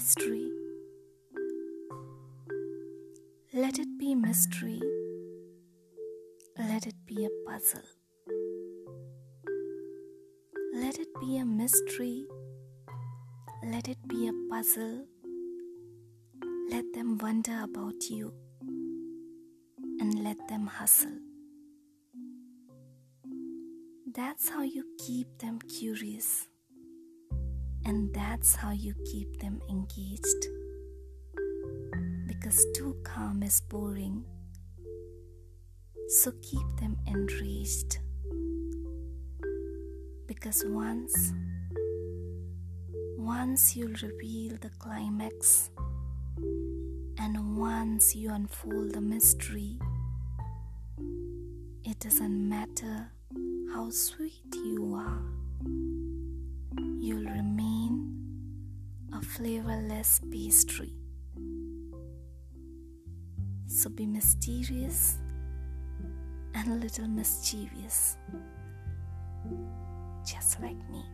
mystery. Let it be mystery. Let it be a puzzle. Let it be a mystery. Let it be a puzzle. Let them wonder about you and let them hustle. That's how you keep them curious and that's how you keep them engaged. Because too calm is boring, so keep them enraged. Because once, once you'll reveal the climax, and once you unfold the mystery, it doesn't matter how sweet you flavorless pastry. So be mysterious and a little mischievous, just like me.